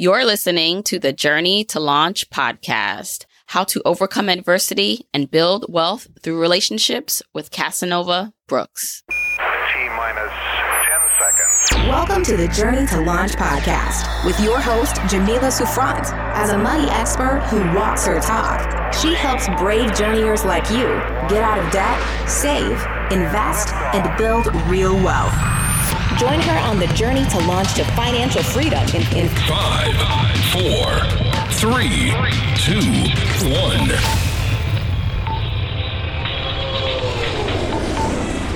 You're listening to the Journey to Launch podcast, how to overcome adversity and build wealth through relationships with Casanova Brooks. T minus 10 seconds. Welcome to the Journey to Launch podcast with your host, Jamila Souffrant. As a money expert who walks her talk, she helps brave journeyers like you get out of debt, save, invest, and build real wealth. Join her on the journey to launch to financial freedom in, in Five, four, three, two, one.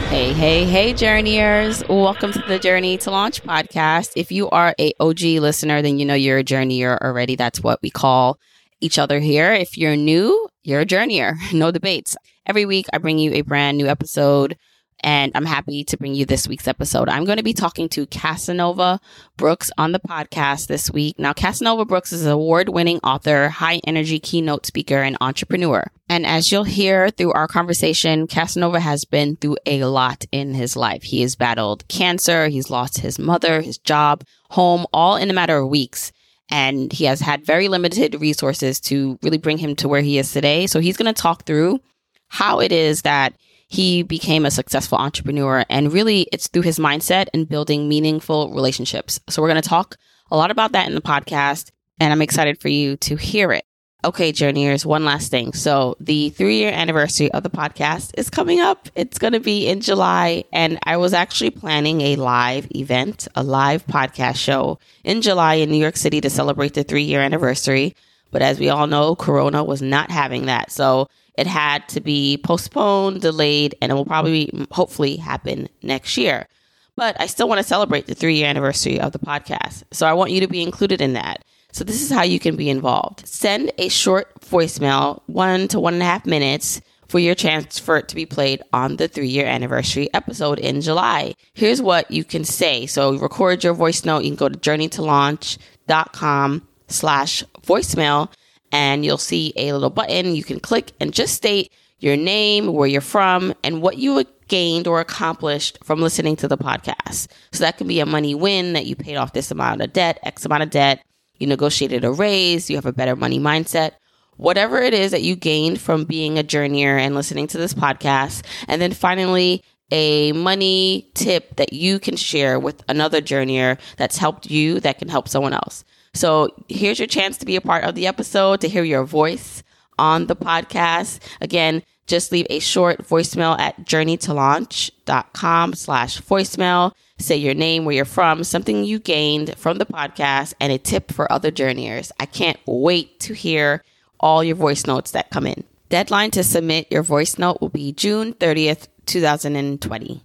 Hey, hey, hey, journeyers. Welcome to the Journey to Launch podcast. If you are a OG listener, then you know you're a journeyer already. That's what we call each other here. If you're new, you're a journeyer. No debates. Every week I bring you a brand new episode and I'm happy to bring you this week's episode. I'm going to be talking to Casanova Brooks on the podcast this week. Now, Casanova Brooks is an award winning author, high energy keynote speaker, and entrepreneur. And as you'll hear through our conversation, Casanova has been through a lot in his life. He has battled cancer, he's lost his mother, his job, home, all in a matter of weeks. And he has had very limited resources to really bring him to where he is today. So he's going to talk through how it is that he became a successful entrepreneur. And really, it's through his mindset and building meaningful relationships. So, we're going to talk a lot about that in the podcast, and I'm excited for you to hear it. Okay, journeyers, one last thing. So, the three year anniversary of the podcast is coming up. It's going to be in July, and I was actually planning a live event, a live podcast show in July in New York City to celebrate the three year anniversary. But as we all know, Corona was not having that. So, it had to be postponed, delayed, and it will probably, hopefully, happen next year. But I still want to celebrate the three year anniversary of the podcast. So I want you to be included in that. So this is how you can be involved. Send a short voicemail, one to one and a half minutes, for your chance for it to be played on the three year anniversary episode in July. Here's what you can say. So record your voice note. You can go to journeytolaunch.com slash voicemail and you'll see a little button you can click and just state your name, where you're from, and what you gained or accomplished from listening to the podcast. So that can be a money win that you paid off this amount of debt, X amount of debt, you negotiated a raise, you have a better money mindset. Whatever it is that you gained from being a journeyer and listening to this podcast. And then finally, a money tip that you can share with another journeyer that's helped you that can help someone else. So here's your chance to be a part of the episode, to hear your voice on the podcast. Again, just leave a short voicemail at journeytolaunch.com slash voicemail. Say your name, where you're from, something you gained from the podcast, and a tip for other journeyers. I can't wait to hear all your voice notes that come in. Deadline to submit your voice note will be June 30th, 2020.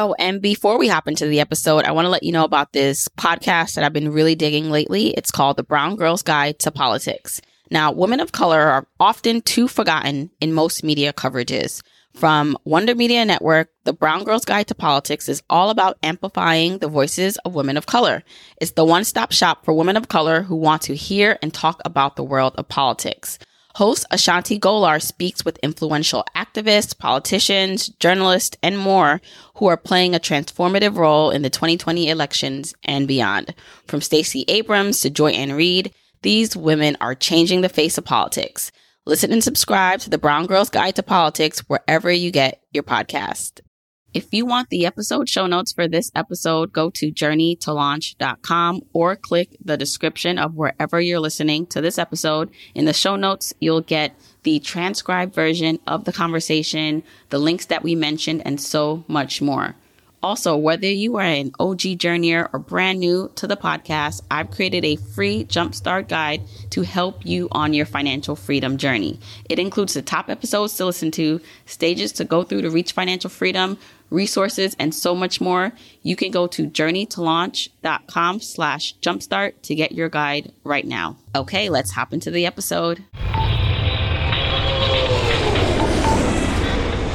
Oh, and before we hop into the episode, I want to let you know about this podcast that I've been really digging lately. It's called The Brown Girl's Guide to Politics. Now, women of color are often too forgotten in most media coverages. From Wonder Media Network, The Brown Girl's Guide to Politics is all about amplifying the voices of women of color. It's the one stop shop for women of color who want to hear and talk about the world of politics. Host Ashanti Gholar speaks with influential activists, politicians, journalists, and more who are playing a transformative role in the 2020 elections and beyond. From Stacey Abrams to Joy Ann Reid, these women are changing the face of politics. Listen and subscribe to the Brown Girls Guide to Politics wherever you get your podcast. If you want the episode show notes for this episode, go to journeytolaunch.com or click the description of wherever you're listening to this episode. In the show notes, you'll get the transcribed version of the conversation, the links that we mentioned, and so much more. Also, whether you are an OG journeyer or brand new to the podcast, I've created a free jumpstart guide to help you on your financial freedom journey. It includes the top episodes to listen to, stages to go through to reach financial freedom, resources, and so much more. You can go to journeytolaunch.com slash jumpstart to get your guide right now. Okay, let's hop into the episode.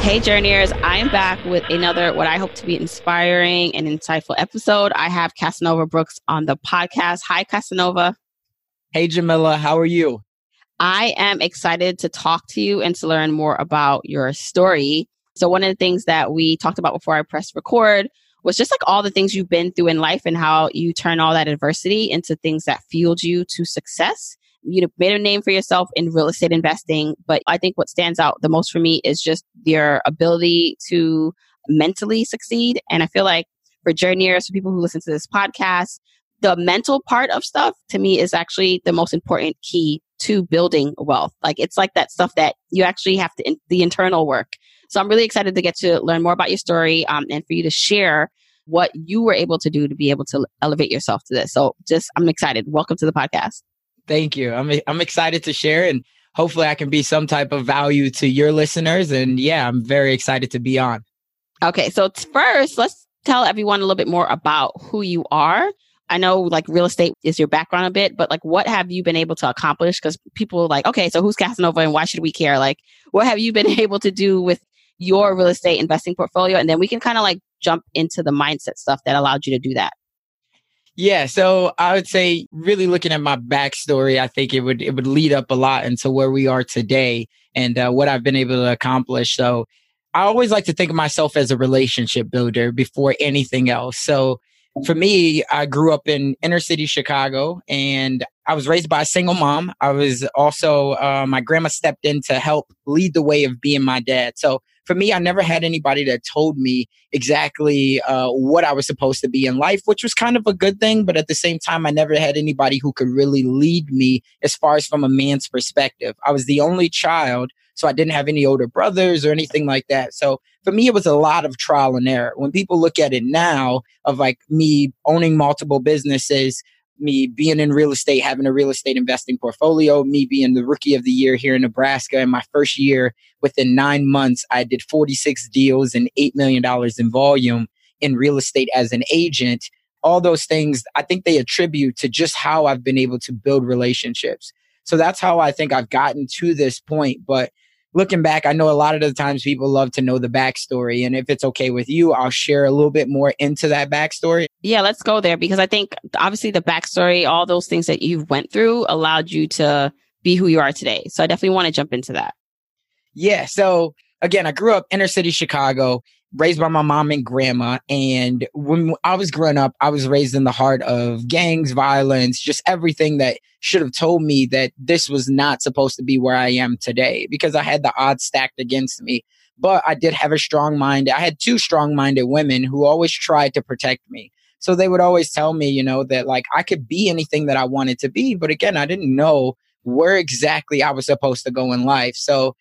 Hey, journeyers, I'm back with another, what I hope to be inspiring and insightful episode. I have Casanova Brooks on the podcast. Hi, Casanova. Hey, Jamila, how are you? I am excited to talk to you and to learn more about your story. So, one of the things that we talked about before I pressed record was just like all the things you've been through in life and how you turn all that adversity into things that fueled you to success. You made a name for yourself in real estate investing. But I think what stands out the most for me is just your ability to mentally succeed. And I feel like for journeyers, for people who listen to this podcast, the mental part of stuff to me is actually the most important key to building wealth. Like it's like that stuff that you actually have to, in, the internal work. So I'm really excited to get to learn more about your story um, and for you to share what you were able to do to be able to elevate yourself to this. So just, I'm excited. Welcome to the podcast. Thank you. I'm, I'm excited to share and hopefully I can be some type of value to your listeners. And yeah, I'm very excited to be on. Okay. So first, let's tell everyone a little bit more about who you are I know like real estate is your background a bit, but like what have you been able to accomplish? Because people are like, okay, so who's Casanova and why should we care? Like, what have you been able to do with your real estate investing portfolio? And then we can kind of like jump into the mindset stuff that allowed you to do that. Yeah, so I would say really looking at my backstory, I think it would it would lead up a lot into where we are today and uh, what I've been able to accomplish. So I always like to think of myself as a relationship builder before anything else. So for me, I grew up in inner city Chicago and I was raised by a single mom. I was also, uh, my grandma stepped in to help lead the way of being my dad. So for me, I never had anybody that told me exactly uh, what I was supposed to be in life, which was kind of a good thing. But at the same time, I never had anybody who could really lead me as far as from a man's perspective. I was the only child so I didn't have any older brothers or anything like that. So for me, it was a lot of trial and error. When people look at it now of like me owning multiple businesses, me being in real estate, having a real estate investing portfolio, me being the rookie of the year here in Nebraska. In my first year, within nine months, I did 46 deals and $8 million in volume in real estate as an agent. All those things, I think they attribute to just how I've been able to build relationships. So that's how I think I've gotten to this point. But looking back, I know a lot of the times people love to know the backstory. And if it's okay with you, I'll share a little bit more into that backstory. Yeah, let's go there because I think obviously the backstory, all those things that you went through allowed you to be who you are today. So I definitely want to jump into that. Yeah. So again, I grew up inner city Chicago raised by my mom and grandma. And when I was growing up, I was raised in the heart of gangs, violence, just everything that should have told me that this was not supposed to be where I am today because I had the odds stacked against me. But I did have a strong mind. I had two strong minded women who always tried to protect me. So they would always tell me, you know, that like I could be anything that I wanted to be. But again, I didn't know where exactly I was supposed to go in life. So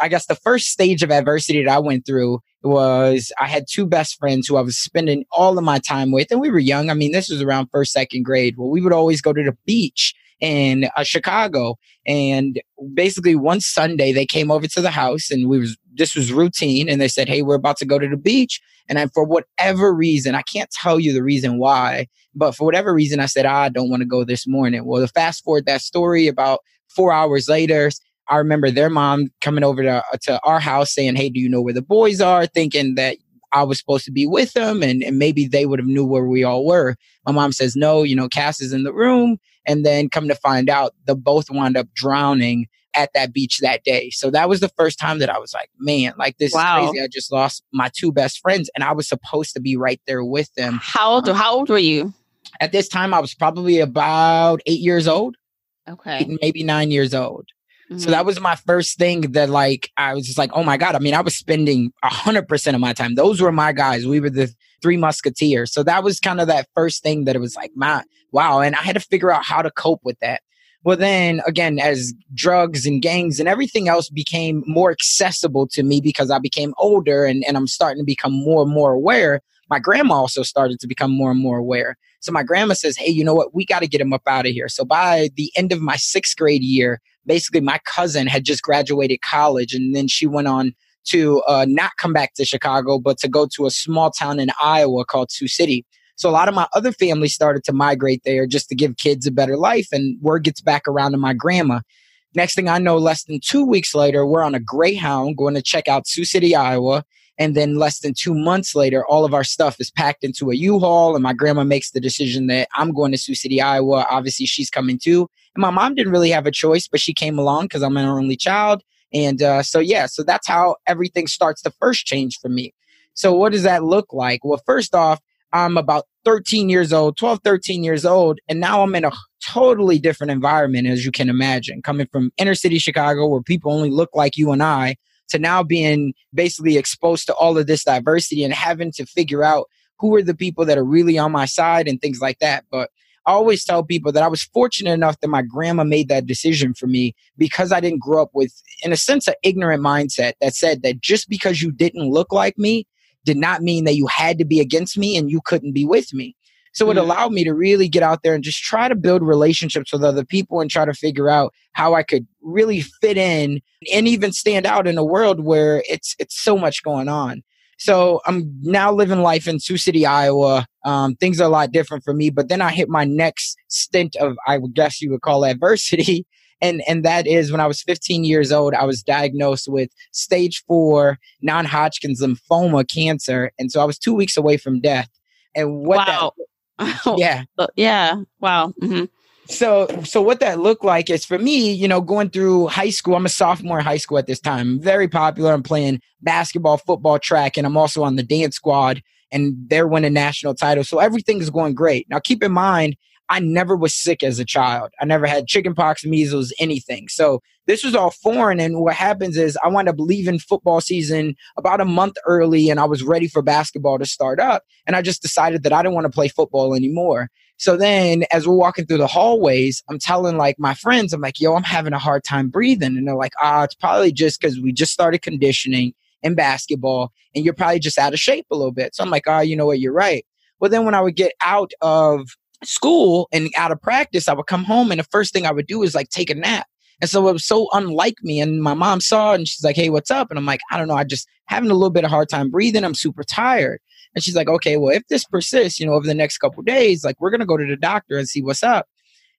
I guess the first stage of adversity that I went through was I had two best friends who I was spending all of my time with, and we were young. I mean, this was around first, second grade. Well, we would always go to the beach in uh, Chicago, and basically one Sunday they came over to the house, and we was this was routine, and they said, "Hey, we're about to go to the beach," and I, for whatever reason, I can't tell you the reason why, but for whatever reason, I said, ah, "I don't want to go this morning." Well, to fast forward that story about four hours later I remember their mom coming over to, to our house saying, Hey, do you know where the boys are? Thinking that I was supposed to be with them and, and maybe they would have knew where we all were. My mom says, no, you know, Cass is in the room. And then come to find out, the both wound up drowning at that beach that day. So that was the first time that I was like, man, like this wow. is crazy. I just lost my two best friends and I was supposed to be right there with them. How old, um, how old were you? At this time, I was probably about eight years old. Okay. Maybe nine years old. So that was my first thing that like I was just like, oh my God. I mean, I was spending hundred percent of my time. Those were my guys. We were the three musketeers. So that was kind of that first thing that it was like, my wow. And I had to figure out how to cope with that. Well, then again, as drugs and gangs and everything else became more accessible to me because I became older and, and I'm starting to become more and more aware, my grandma also started to become more and more aware. So my grandma says, Hey, you know what? We got to get him up out of here. So by the end of my sixth grade year, basically my cousin had just graduated college and then she went on to uh, not come back to Chicago, but to go to a small town in Iowa called Sioux City. So a lot of my other family started to migrate there just to give kids a better life. And word gets back around to my grandma. Next thing I know, less than two weeks later, we're on a Greyhound going to check out Sioux City, Iowa. And then less than two months later, all of our stuff is packed into a U-Haul. And my grandma makes the decision that I'm going to Sioux City, Iowa. Obviously, she's coming too. And my mom didn't really have a choice, but she came along because I'm an only child. And uh, so, yeah, so that's how everything starts to first change for me. So what does that look like? Well, first off, I'm about 13 years old, 12, 13 years old, and now I'm in a totally different environment, as you can imagine, coming from inner city Chicago where people only look like you and I to now being basically exposed to all of this diversity and having to figure out who are the people that are really on my side and things like that. But I always tell people that I was fortunate enough that my grandma made that decision for me because I didn't grow up with, in a sense, an ignorant mindset that said that just because you didn't look like me did not mean that you had to be against me and you couldn't be with me. So it mm. allowed me to really get out there and just try to build relationships with other people and try to figure out how I could really fit in and even stand out in a world where it's it's so much going on. So I'm now living life in Sioux City, Iowa. Um, things are a lot different for me, but then I hit my next stint of, I would guess you would call adversity. And, and that is when I was 15 years old, I was diagnosed with stage four non-Hodgkin's lymphoma cancer. And so I was two weeks away from death. And what wow. that, yeah, yeah, wow. Mm-hmm. So so what that looked like is for me you know going through high school i'm a sophomore in high school at this time. Very popular. I'm playing basketball football track and i'm also on the dance squad and they're winning national titles. So everything is going great. Now keep in mind i never was sick as a child i never had chickenpox measles anything so this was all foreign and what happens is i wound up leaving football season about a month early and i was ready for basketball to start up and i just decided that i didn't want to play football anymore so then as we're walking through the hallways, I'm telling like my friends, I'm like, yo, I'm having a hard time breathing. And they're like, ah, it's probably just because we just started conditioning in basketball and you're probably just out of shape a little bit. So I'm like, oh, you know what? You're right. Well, then when I would get out of school and out of practice, I would come home and the first thing I would do is like take a nap. And so it was so unlike me. And my mom saw it and she's like, Hey, what's up? And I'm like, I don't know. I just having a little bit of hard time breathing. I'm super tired. And she's like, okay, well, if this persists, you know, over the next couple days, like we're gonna go to the doctor and see what's up.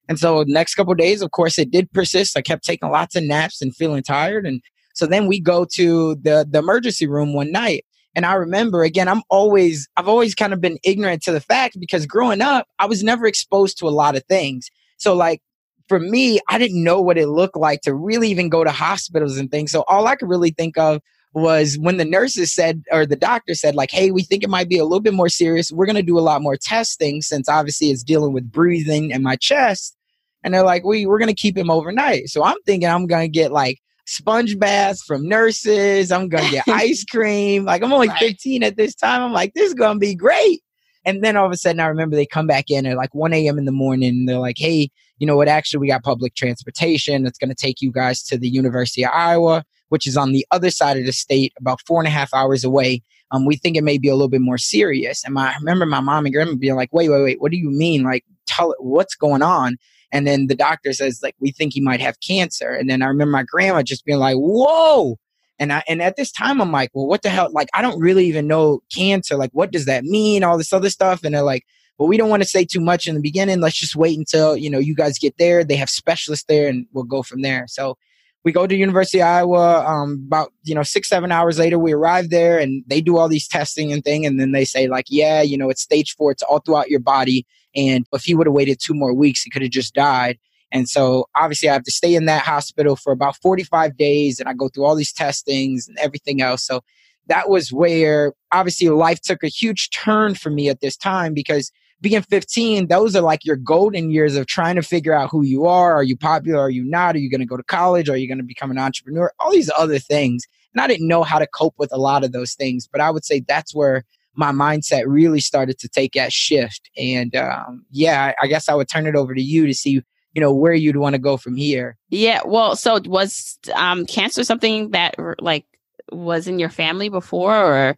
And so next couple days, of course, it did persist. I kept taking lots of naps and feeling tired. And so then we go to the the emergency room one night. And I remember again, I'm always I've always kind of been ignorant to the fact because growing up, I was never exposed to a lot of things. So like for me, I didn't know what it looked like to really even go to hospitals and things. So all I could really think of was when the nurses said or the doctor said like hey we think it might be a little bit more serious we're going to do a lot more testing since obviously it's dealing with breathing and my chest and they're like we we're going to keep him overnight so i'm thinking i'm going to get like sponge baths from nurses i'm going to get ice cream like i'm only right. 15 at this time i'm like this is going to be great and then all of a sudden i remember they come back in at like 1 a.m in the morning and they're like hey you know what actually we got public transportation that's going to take you guys to the university of iowa which is on the other side of the state, about four and a half hours away. Um, we think it may be a little bit more serious. And my, I remember my mom and grandma being like, wait, wait, wait, what do you mean? Like, tell it what's going on. And then the doctor says, like, we think he might have cancer. And then I remember my grandma just being like, whoa. And I, and at this time, I'm like, well, what the hell? Like, I don't really even know cancer. Like, what does that mean? All this other stuff. And they're like, well, we don't want to say too much in the beginning. Let's just wait until, you know, you guys get there. They have specialists there and we'll go from there. So we go to University of Iowa. Um, about you know six seven hours later, we arrive there, and they do all these testing and thing, and then they say like, yeah, you know, it's stage four. It's all throughout your body, and if he would have waited two more weeks, he could have just died. And so obviously, I have to stay in that hospital for about 45 days, and I go through all these testings and everything else. So that was where obviously life took a huge turn for me at this time because being 15, those are like your golden years of trying to figure out who you are. Are you popular? Are you not? Are you going to go to college? Are you going to become an entrepreneur? All these other things. And I didn't know how to cope with a lot of those things, but I would say that's where my mindset really started to take that shift. And um, yeah, I guess I would turn it over to you to see, you know, where you'd want to go from here. Yeah. Well, so was um, cancer something that like was in your family before or?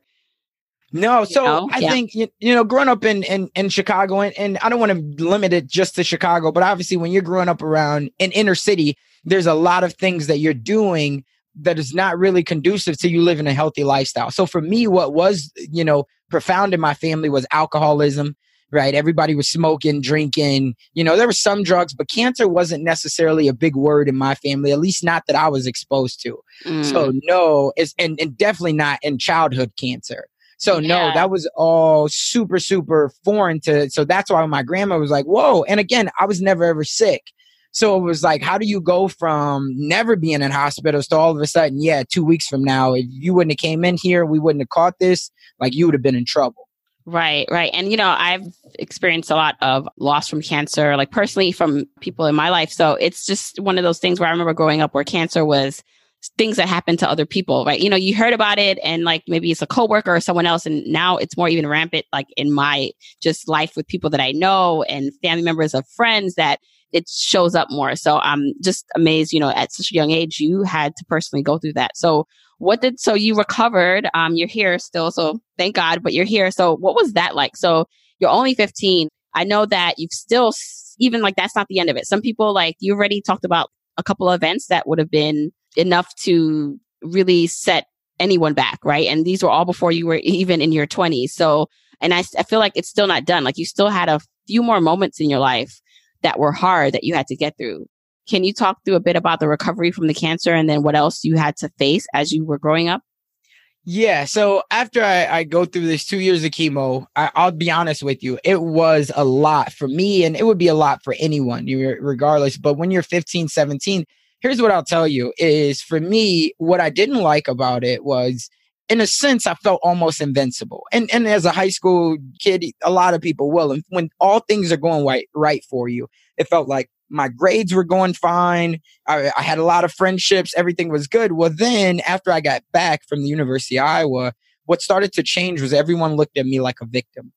No, so know? I yeah. think you, you know, growing up in in, in Chicago, and, and I don't want to limit it just to Chicago, but obviously when you're growing up around an inner city, there's a lot of things that you're doing that is not really conducive to you living a healthy lifestyle. So for me, what was you know profound in my family was alcoholism. Right, everybody was smoking, drinking. You know, there were some drugs, but cancer wasn't necessarily a big word in my family. At least not that I was exposed to. Mm. So no, it's and, and definitely not in childhood cancer. So yeah. no, that was all super, super foreign to. So that's why my grandma was like, "Whoa!" And again, I was never ever sick. So it was like, how do you go from never being in hospitals to all of a sudden, yeah, two weeks from now, if you wouldn't have came in here, we wouldn't have caught this, like you would have been in trouble. Right, right. And, you know, I've experienced a lot of loss from cancer, like personally from people in my life. So it's just one of those things where I remember growing up where cancer was things that happen to other people, right? You know, you heard about it and like maybe it's a coworker or someone else. And now it's more even rampant, like in my just life with people that I know and family members of friends that it shows up more. So I'm just amazed, you know, at such a young age, you had to personally go through that. So what did, so you recovered, um, you're here still. So thank God, but you're here. So what was that like? So you're only 15. I know that you've still, even like that's not the end of it. Some people like you already talked about a couple of events that would have been enough to really set anyone back, right? And these were all before you were even in your 20s. So, and I, I feel like it's still not done. Like you still had a few more moments in your life that were hard that you had to get through. Can you talk through a bit about the recovery from the cancer and then what else you had to face as you were growing up? Yeah. So after I, I, go through this two years of chemo, I, will be honest with you, it was a lot for me and it would be a lot for anyone, regardless. But when you're 15, 17, here's what I'll tell you is for me, what I didn't like about it was in a sense, I felt almost invincible. And and as a high school kid, a lot of people will. And when all things are going right right for you, it felt like my grades were going fine. I, I had a lot of friendships. Everything was good. Well, then after I got back from the University of Iowa, what started to change was everyone looked at me like a victim.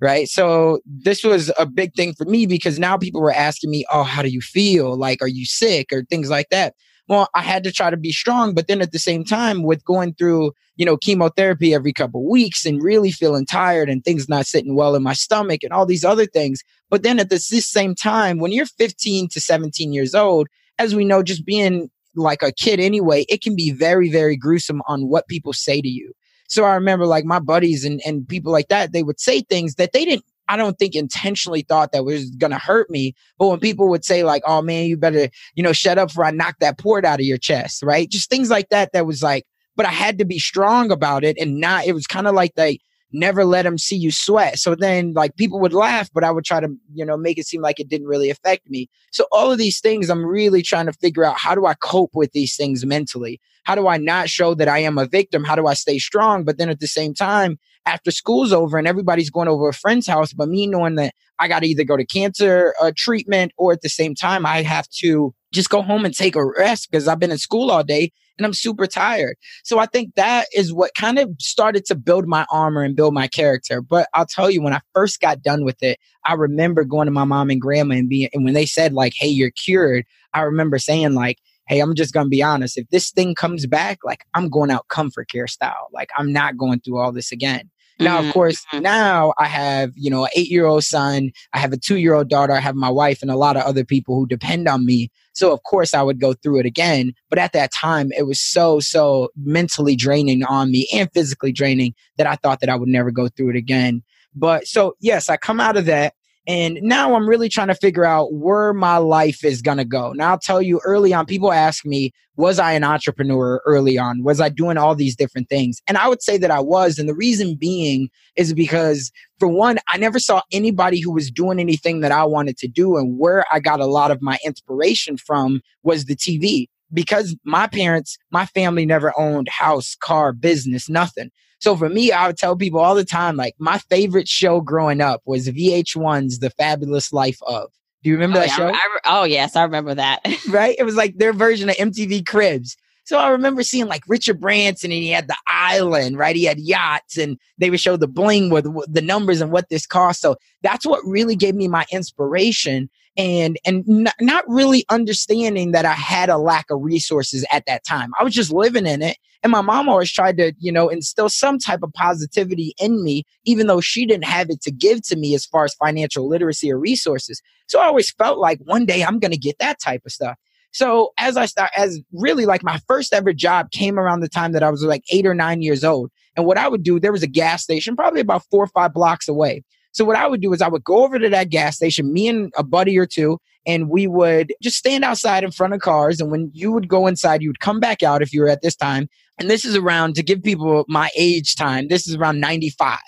Right. So this was a big thing for me because now people were asking me, Oh, how do you feel? Like, are you sick or things like that? Well, I had to try to be strong. But then at the same time, with going through, you know, chemotherapy every couple weeks and really feeling tired and things not sitting well in my stomach and all these other things. But then at this, this same time, when you're 15 to 17 years old, as we know, just being like a kid anyway, it can be very, very gruesome on what people say to you. So I remember like my buddies and, and people like that, they would say things that they didn't I don't think intentionally thought that was gonna hurt me. But when people would say like, "Oh man, you better, you know, shut up for I knock that port out of your chest," right? Just things like that. That was like, but I had to be strong about it and not. It was kind of like they never let them see you sweat. So then like people would laugh, but I would try to, you know, make it seem like it didn't really affect me. So all of these things, I'm really trying to figure out how do I cope with these things mentally? How do I not show that I am a victim? How do I stay strong? But then at the same time, after school's over and everybody's going over a friend's house, but me knowing that I got to either go to cancer uh, treatment or at the same time, I have to just go home and take a rest because I've been in school all day and I'm super tired. So I think that is what kind of started to build my armor and build my character. But I'll tell you, when I first got done with it, I remember going to my mom and grandma and being, and when they said like, Hey, you're cured, I remember saying like, Hey, I'm just to be honest. If this thing comes back, like I'm going out comfort care style. Like I'm not going through all this again. Now, of course, mm-hmm. now I have, you know, an eight year old son, I have a two year old daughter, I have my wife and a lot of other people who depend on me. So, of course, I would go through it again. But at that time, it was so, so mentally draining on me and physically draining that I thought that I would never go through it again. But so, yes, I come out of that. And now I'm really trying to figure out where my life is going to go. Now, I'll tell you early on, people ask me, was I an entrepreneur early on? Was I doing all these different things? And I would say that I was. And the reason being is because, for one, I never saw anybody who was doing anything that I wanted to do. And where I got a lot of my inspiration from was the TV because my parents, my family never owned house, car, business, nothing. So for me, I would tell people all the time, like my favorite show growing up was VH1's The Fabulous Life of. Do you remember oh, that yeah, show? I, I, oh yes, I remember that. right? It was like their version of MTV Cribs. So I remember seeing like Richard Branson and he had the island, right? He had yachts and they would show the bling with, with the numbers and what this cost. So that's what really gave me my inspiration and and n- not really understanding that I had a lack of resources at that time. I was just living in it, and my mom always tried to, you know, instill some type of positivity in me, even though she didn't have it to give to me as far as financial literacy or resources. So I always felt like one day I'm going to get that type of stuff. So as I start, as really like my first ever job came around the time that I was like eight or nine years old. And what I would do, there was a gas station probably about four or five blocks away. So what I would do is I would go over to that gas station, me and a buddy or two, and we would just stand outside in front of cars. And when you would go inside, you would come back out if you were at this time. And this is around to give people my age time. This is around 95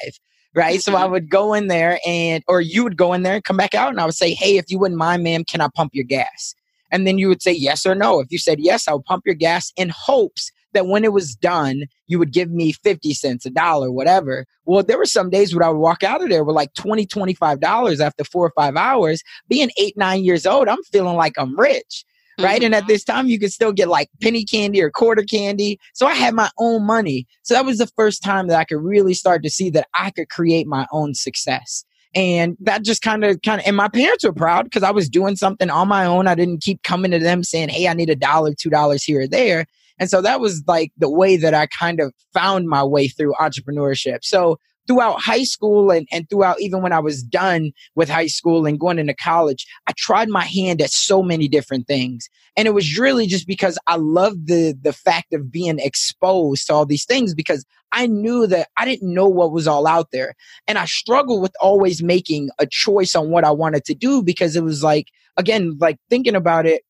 right? So I mm-hmm. would go in there and, or you would go in there and come back out and I would say, Hey, if you wouldn't mind, ma'am, can I pump your gas? And then you would say yes or no. If you said yes, I would pump your gas in hopes that when it was done, you would give me 50 cents, a dollar, whatever. Well, there were some days where I would walk out of there with like 20, $25 after four or five hours. Being eight, nine years old, I'm feeling like I'm rich. Right. Mm-hmm. And at mm-hmm. this time, you could still get like penny candy or quarter candy. So I had my own money. So that was the first time that I could really start to see that I could create my own success. And that just kind of, kind of, and my parents were proud because I was doing something on my own. I didn't keep coming to them saying, Hey, I need a dollar, two dollars here or there. And so that was like the way that I kind of found my way through entrepreneurship. So throughout high school and, and throughout even when I was done with high school and going into college, I tried my hand at so many different things. And it was really just because I loved the the fact of being exposed to all these things because I knew that I didn't know what was all out there. And I struggled with always making a choice on what I wanted to do because it was like, again, like thinking about it,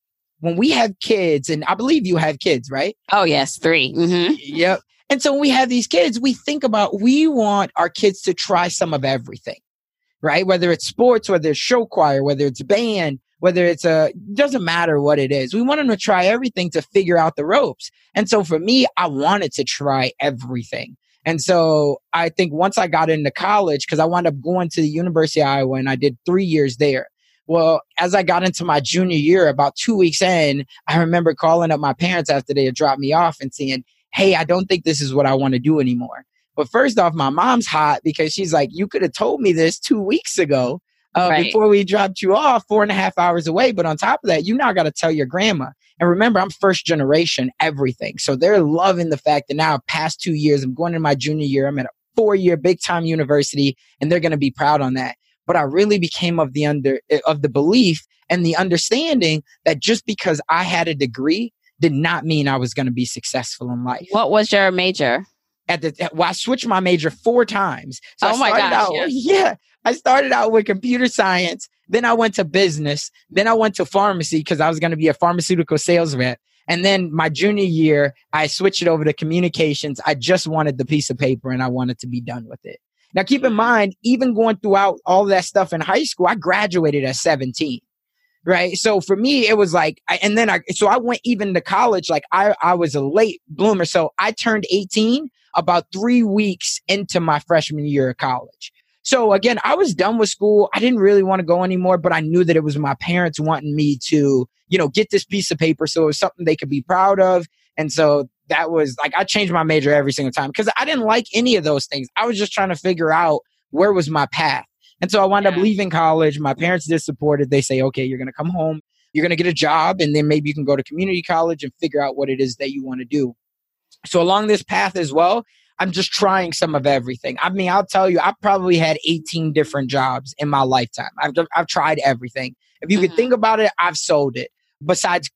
when we have kids, and I believe you have kids, right? Oh, yes, 3 mm-hmm. Yep. And so when we have these kids, we think about, we want our kids to try some of everything, right? Whether it's sports, whether it's show choir, whether it's band, whether it's a, doesn't matter what it is. We want them to try everything to figure out the ropes. And so for me, I wanted to try everything. And so I think once I got into college, because I wound up going to the University of Iowa and I did three years there. Well, as I got into my junior year, about two weeks in, I remember calling up my parents after they had dropped me off and saying, Hey, I don't think this is what I want to do anymore. But first off, my mom's hot because she's like, You could have told me this two weeks ago uh, right. before we dropped you off four and a half hours away. But on top of that, you now got to tell your grandma. And remember, I'm first generation, everything. So they're loving the fact that now, past two years, I'm going to my junior year, I'm at a four year big time university, and they're going to be proud on that but I really became of the under eh, of the belief and the understanding that just because I had a degree did not mean I was going to be successful in life. What was your major? At the well, I switched my major four times. So oh my gosh! Out, yeah. yeah, I started out with computer science. Then I went to business. Then I went to pharmacy because I was going to be a pharmaceutical sales rep. And then my junior year, I switched it over to communications. I just wanted the piece of paper and I wanted to be done with it. Now, keep in mm-hmm. mind, even going throughout all that stuff in high school, I graduated at 17. Right. So for me, it was like, I, and then I, so I went even to college, like I, I was a late bloomer. So I turned 18 about three weeks into my freshman year of college. So again, I was done with school. I didn't really want to go anymore, but I knew that it was my parents wanting me to, you know, get this piece of paper. So it was something they could be proud of. And so that was like I changed my major every single time because I didn't like any of those things. I was just trying to figure out where was my path. And so I wound yeah. up leaving college. My parents did support it. They say, okay, you're going to come home, you're going to get a job, and then maybe you can go to community college and figure out what it is that you want to do. So along this path as well, I'm just trying some of everything. I mean, I'll tell you, I probably had 18 different jobs in my lifetime. I've, I've tried everything. If you mm-hmm. could think about it, I've sold it besides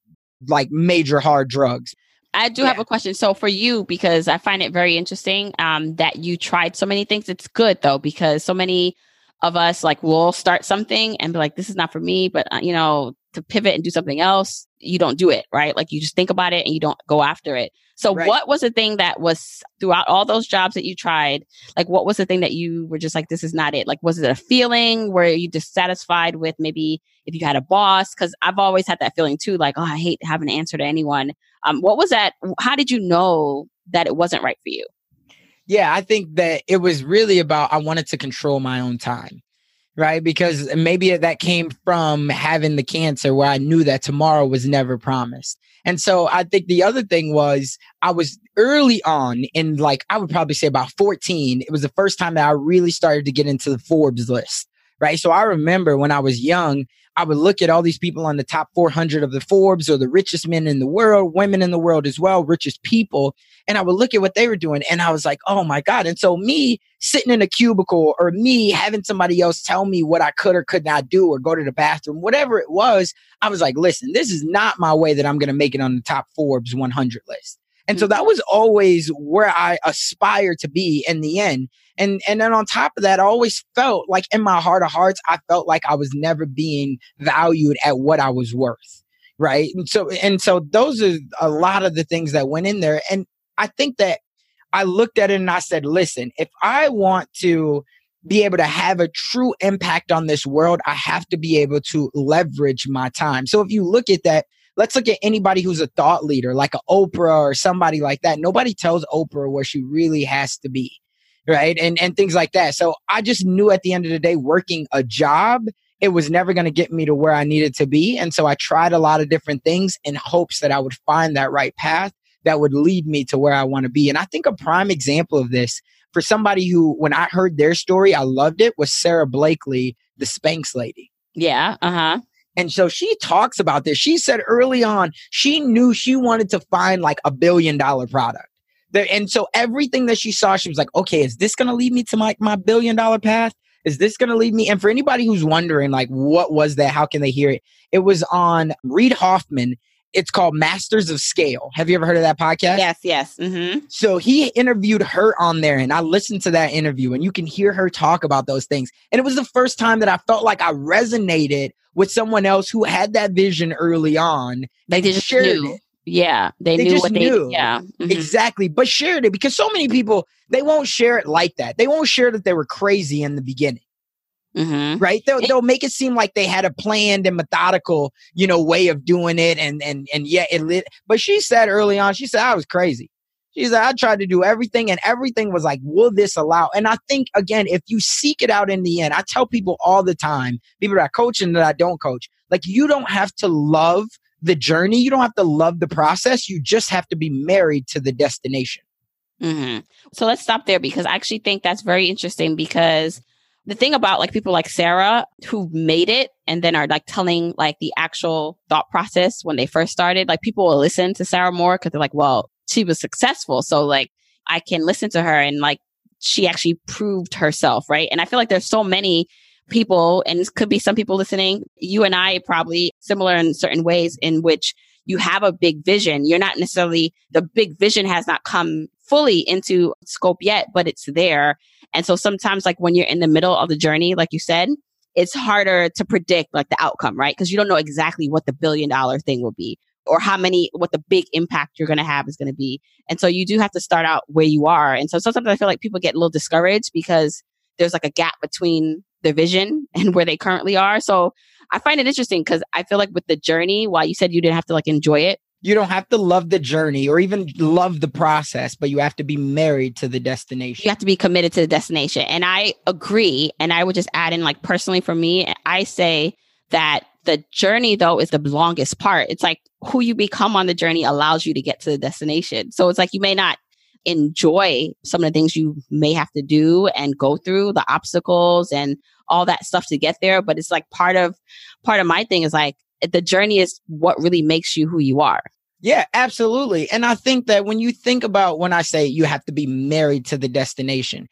like major hard drugs. I do yeah. have a question. So for you, because I find it very interesting um, that you tried so many things. It's good though, because so many of us like will start something and be like, this is not for me, but uh, you know, to pivot and do something else, you don't do it, right? Like you just think about it and you don't go after it. So right. what was the thing that was throughout all those jobs that you tried? Like what was the thing that you were just like, this is not it? Like, was it a feeling? Were you dissatisfied with maybe if you had a boss? Cause I've always had that feeling too, like, oh, I hate having to answer to anyone. Um, what was that? How did you know that it wasn't right for you? Yeah, I think that it was really about I wanted to control my own time right? Because maybe that came from having the cancer where I knew that tomorrow was never promised. And so I think the other thing was I was early on in like, I would probably say about 14. It was the first time that I really started to get into the Forbes list right? So I remember when I was young, I would look at all these people on the top 400 of the Forbes or the richest men in the world, women in the world as well, richest people. And I would look at what they were doing and I was like, oh my God. And so me sitting in a cubicle or me having somebody else tell me what I could or could not do or go to the bathroom, whatever it was, I was like, listen, this is not my way that I'm going to make it on the top Forbes 100 list. And so that mm-hmm. was always where I aspired to be in the end. And and then on top of that, I always felt like in my heart of hearts, I felt like I was never being valued at what I was worth. Right. And so and so those are a lot of the things that went in there. And I think that I looked at it and I said, listen, if I want to be able to have a true impact on this world, I have to be able to leverage my time. So if you look at that, let's look at anybody who's a thought leader, like a Oprah or somebody like that. Nobody tells Oprah where she really has to be, right? And and things like that. So I just knew at the end of the day, working a job, it was never going to get me to where I needed to be. And so I tried a lot of different things in hopes that I would find that right path that would lead me to where I want to be. And I think a prime example of this for somebody who, when I heard their story, I loved it was Sara Blakely, the Spanx lady. Yeah. Uh huh. And so she talks about this. She said early on, she knew she wanted to find like a billion dollar product. And so everything that she saw, she was like, okay, is this going to lead me to my, my billion dollar path? Is this going to lead me? And for anybody who's wondering, like, what was that? How can they hear it? It was on Reid Hoffman it's called Masters of Scale. Have you ever heard of that podcast? Yes, yes. Mm-hmm. So he interviewed her on there, and I listened to that interview, and you can hear her talk about those things. And it was the first time that I felt like I resonated with someone else who had that vision early on. They just shared knew. it. Yeah, they, they knew what they knew. Yeah, mm-hmm. exactly. But shared it because so many people they won't share it like that. They won't share that they were crazy in the beginning. Mm-hmm. Right? They'll, they'll make it seem like they had a planned and methodical, you know, way of doing it. And, and, and yeah, it lit. But she said early on, she said, I was crazy. She said, I tried to do everything and everything was like, will this allow? And I think, again, if you seek it out in the end, I tell people all the time, people that I coach and that I don't coach, like, you don't have to love the journey. You don't have to love the process. You just have to be married to the destination. Mm-hmm. So let's stop there because I actually think that's very interesting because the thing about like people like Sara who made it and then are like telling like the actual thought process when they first started, like people will listen to Sara more because they're like, well, she was successful. So like I can listen to her and like she actually proved herself. Right. And I feel like there's so many people and could be some people listening. You and I probably similar in certain ways in which you have a big vision. You're not necessarily the big vision has not come fully into scope yet, but it's there. And so sometimes like when you're in the middle of the journey, like you said, it's harder to predict like the outcome, right? Because you don't know exactly what the billion dollar thing will be or how many, what the big impact you're going to have is going to be. And so you do have to start out where you are. And so sometimes I feel like people get a little discouraged because there's like a gap between their vision and where they currently are. So I find it interesting because I feel like with the journey, while you said you didn't have to like enjoy it, you don't have to love the journey or even love the process, but you have to be married to the destination. You have to be committed to the destination. And I agree. And I would just add in, like, personally for me, I say that the journey, though, is the longest part. It's like who you become on the journey allows you to get to the destination. So it's like you may not enjoy some of the things you may have to do and go through the obstacles and all that stuff to get there. But it's like part of, part of my thing is like, the journey is what really makes you who you are. Yeah, absolutely. And I think that when you think about when I say you have to be married to the destination,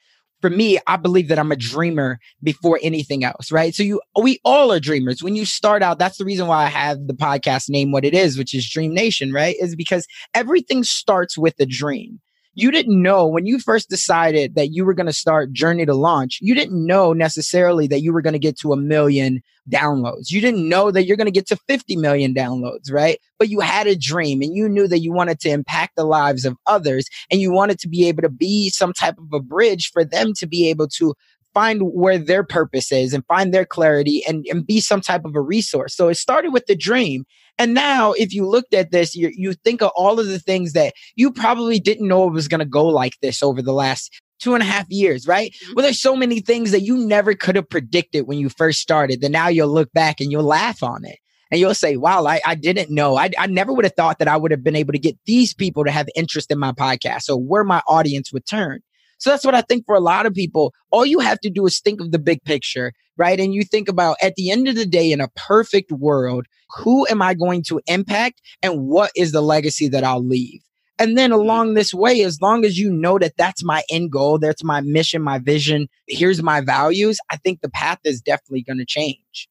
for me, I believe that I'm a dreamer before anything else, right? So you we all are dreamers. When you start out, that's the reason why I have the podcast name what it is, which is Dream Nation, right? Is because everything starts with a dream you didn't know when you first decided that you were going to start Journey to Launch, you didn't know necessarily that you were going to get to a million downloads. You didn't know that you're going to get to 50 million downloads, right? But you had a dream and you knew that you wanted to impact the lives of others and you wanted to be able to be some type of a bridge for them to be able to find where their purpose is and find their clarity and, and be some type of a resource. So it started with the dream. And now, if you looked at this, you, you think of all of the things that you probably didn't know it was going to go like this over the last two and a half years, right? Mm-hmm. Well, there's so many things that you never could have predicted when you first started that now you'll look back and you'll laugh on it. And you'll say, wow, I, I didn't know. I, I never would have thought that I would have been able to get these people to have interest in my podcast or where my audience would turn. So that's what I think for a lot of people. All you have to do is think of the big picture, right? And you think about at the end of the day, in a perfect world, who am I going to impact and what is the legacy that I'll leave? And then along this way, as long as you know that that's my end goal, that's my mission, my vision, here's my values, I think the path is definitely going to change.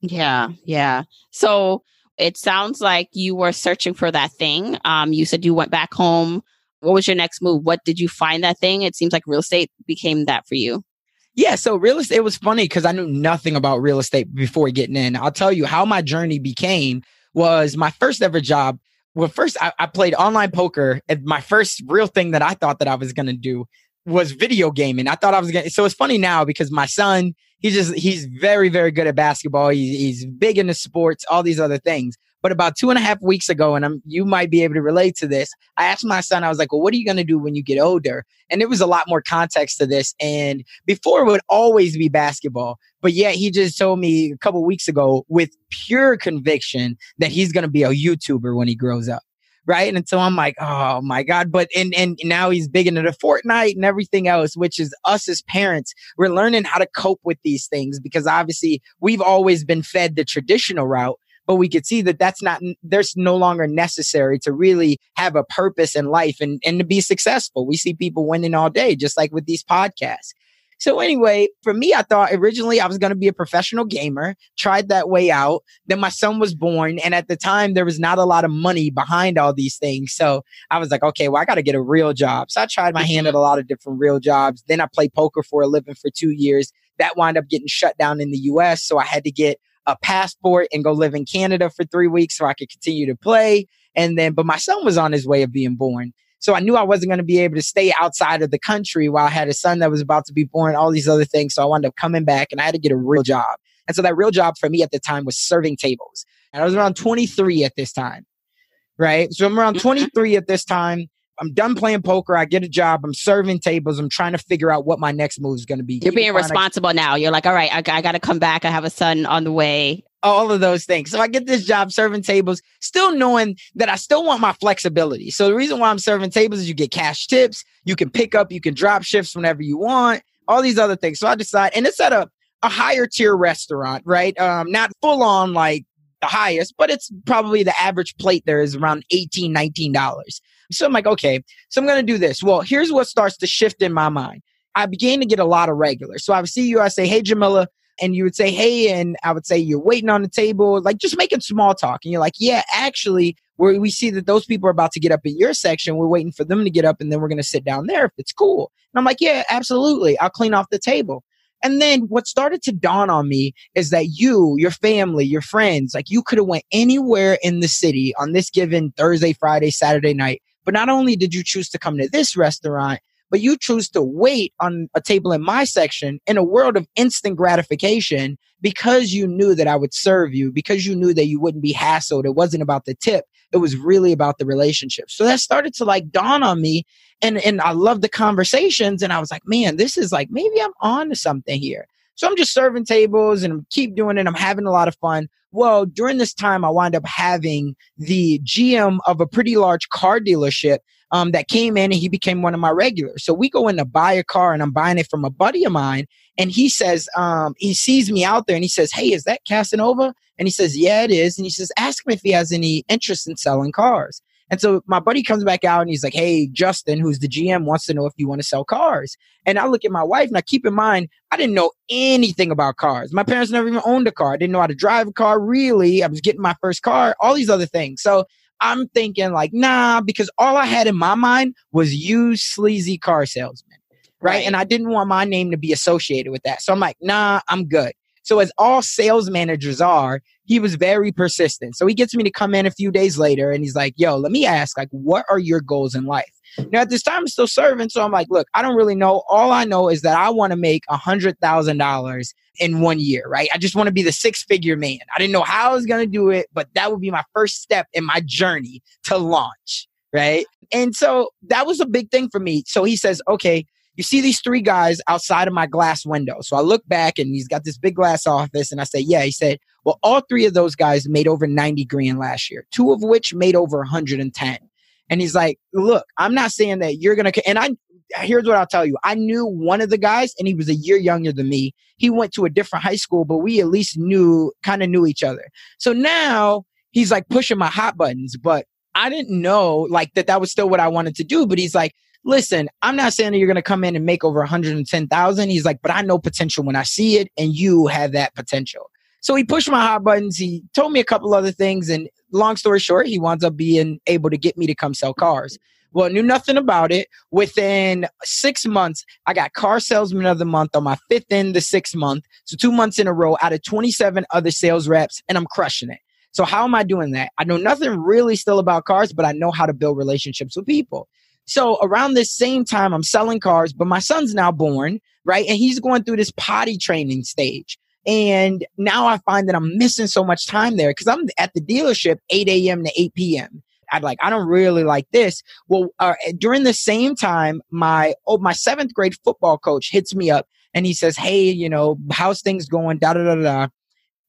Yeah, yeah. So it sounds like you were searching for that thing. Um, you said you went back home what was your next move? What did you find that thing? It seems like real estate became that for you. Yeah, so real estate was funny because I knew nothing about real estate before getting in. I'll tell you how my journey became was my first ever job. Well, first I, I played online poker, and my first real thing that I thought that I was to do was video gaming. I thought I was to, so it's funny now because my son, he's just, he's very, very good at basketball. He's, he's big into sports, all these other things. But about two and a half weeks ago, and I'm, you might be able to relate to this, I asked my son, I was like, well, what are you going to do when you get older? And it was a lot more context to this. And before it would always be basketball. But yet he just told me a couple weeks ago with pure conviction that he's going to be a YouTuber when he grows up right? And so I'm like, oh my God. But and and now he's big into the Fortnite and everything else, which is us as parents, we're learning how to cope with these things because obviously we've always been fed the traditional route. But we could see that that's not, there's no longer necessary to really have a purpose in life and, and to be successful. We see people winning all day, just like with these podcasts. So anyway, for me, I thought originally I was going to be a professional gamer, tried that way out. Then my son was born. And at the time, there was not a lot of money behind all these things. So I was like, okay, well, I got to get a real job. So I tried my hand at a lot of different real jobs. Then I played poker for a living for two years. That wound up getting shut down in the US. So I had to get a passport and go live in Canada for three weeks so I could continue to play. And then, but my son was on his way of being born. So I knew I wasn't going to be able to stay outside of the country while I had a son that was about to be born, all these other things. So I wound up coming back and I had to get a real job. And so that real job for me at the time was serving tables. And I was around 23 at this time. Right. So I'm around mm-hmm. 23 at this time. I'm done playing poker. I get a job. I'm serving tables. I'm trying to figure out what my next move is going to be. You're being responsible to- now. You're like, all right, I, I got to come back. I have a son on the way all of those things. So I get this job serving tables, still knowing that I still want my flexibility. So the reason why I'm serving tables is you get cash tips, you can pick up, you can drop shifts whenever you want, all these other things. So I decide, and it's at a, a higher tier restaurant, right? Um, not full on like the highest, but it's probably the average plate there is around 18 $19. So I'm like, okay, so I'm going to do this. Well, here's what starts to shift in my mind. I began to get a lot of regulars. So I would see you, I say, hey, Jamila, and you would say, Hey, and I would say, You're waiting on the table, like just making small talk. And you're like, Yeah, actually, where we see that those people are about to get up in your section, we're waiting for them to get up and then we're going to sit down there if it's cool. And I'm like, Yeah, absolutely. I'll clean off the table. And then what started to dawn on me is that you, your family, your friends, like you could have went anywhere in the city on this given Thursday, Friday, Saturday night. But not only did you choose to come to this restaurant, but you choose to wait on a table in my section in a world of instant gratification because you knew that I would serve you, because you knew that you wouldn't be hassled. It wasn't about the tip. It was really about the relationship. So that started to like dawn on me. And, and I love the conversations. And I was like, man, this is like, maybe I'm on to something here. So I'm just serving tables and keep doing it. I'm having a lot of fun. Well, during this time, I wind up having the GM of a pretty large car dealership um, that came in and he became one of my regulars. So we go in to buy a car and I'm buying it from a buddy of mine. And he says, um, he sees me out there and he says, Hey, is that Casanova? And he says, Yeah, it is. And he says, Ask him if he has any interest in selling cars. And so my buddy comes back out and he's like, Hey, Justin, who's the GM, wants to know if you want to sell cars. And I look at my wife Now, keep in mind, I didn't know anything about cars. My parents never even owned a car. I didn't know how to drive a car really. I was getting my first car, all these other things. So I'm thinking like, nah, because all I had in my mind was you sleazy car salesman. Right? right. And I didn't want my name to be associated with that. So I'm like, nah, I'm good. So as all sales managers are, he was very persistent. So he gets me to come in a few days later and he's like, yo, let me ask, like, what are your goals in life? Now at this time I'm still serving. So I'm like, look, I don't really know. All I know is that I want to make a hundred thousand dollars in one year, right? I just want to be the six figure man. I didn't know how I was going to do it, but that would be my first step in my journey to launch, right? And so that was a big thing for me. So he says, okay, you see these three guys outside of my glass window. So I look back and he's got this big glass office and I say, yeah, he said, well, all three of those guys made over 90 grand last year, two of which made over 110. And he's like, look, I'm not saying that you're going to, and I, here's what I'll tell you. I knew one of the guys and he was a year younger than me. He went to a different high school, but we at least knew, kind of knew each other. So now he's like pushing my hot buttons, but I didn't know like that that was still what I wanted to do. But he's like, listen, I'm not saying that you're going to come in and make over 110,000. He's like, but I know potential when I see it and you have that potential. So he pushed my hot buttons. He told me a couple other things. And long story short, he winds up being able to get me to come sell cars. Well, knew nothing about it. Within six months, I got car salesman of the month on my fifth in the sixth month. So two months in a row out of 27 other sales reps, and I'm crushing it. So how am I doing that? I know nothing really still about cars, but I know how to build relationships with people. So around this same time, I'm selling cars, but my son's now born, right? And he's going through this potty training stage. And now I find that I'm missing so much time there because I'm at the dealership 8 a.m. to 8 p.m. I'd like, I don't really like this. Well, uh, during the same time, my, oh, my seventh grade football coach hits me up and he says, Hey, you know, how's things going? Da, da, da, da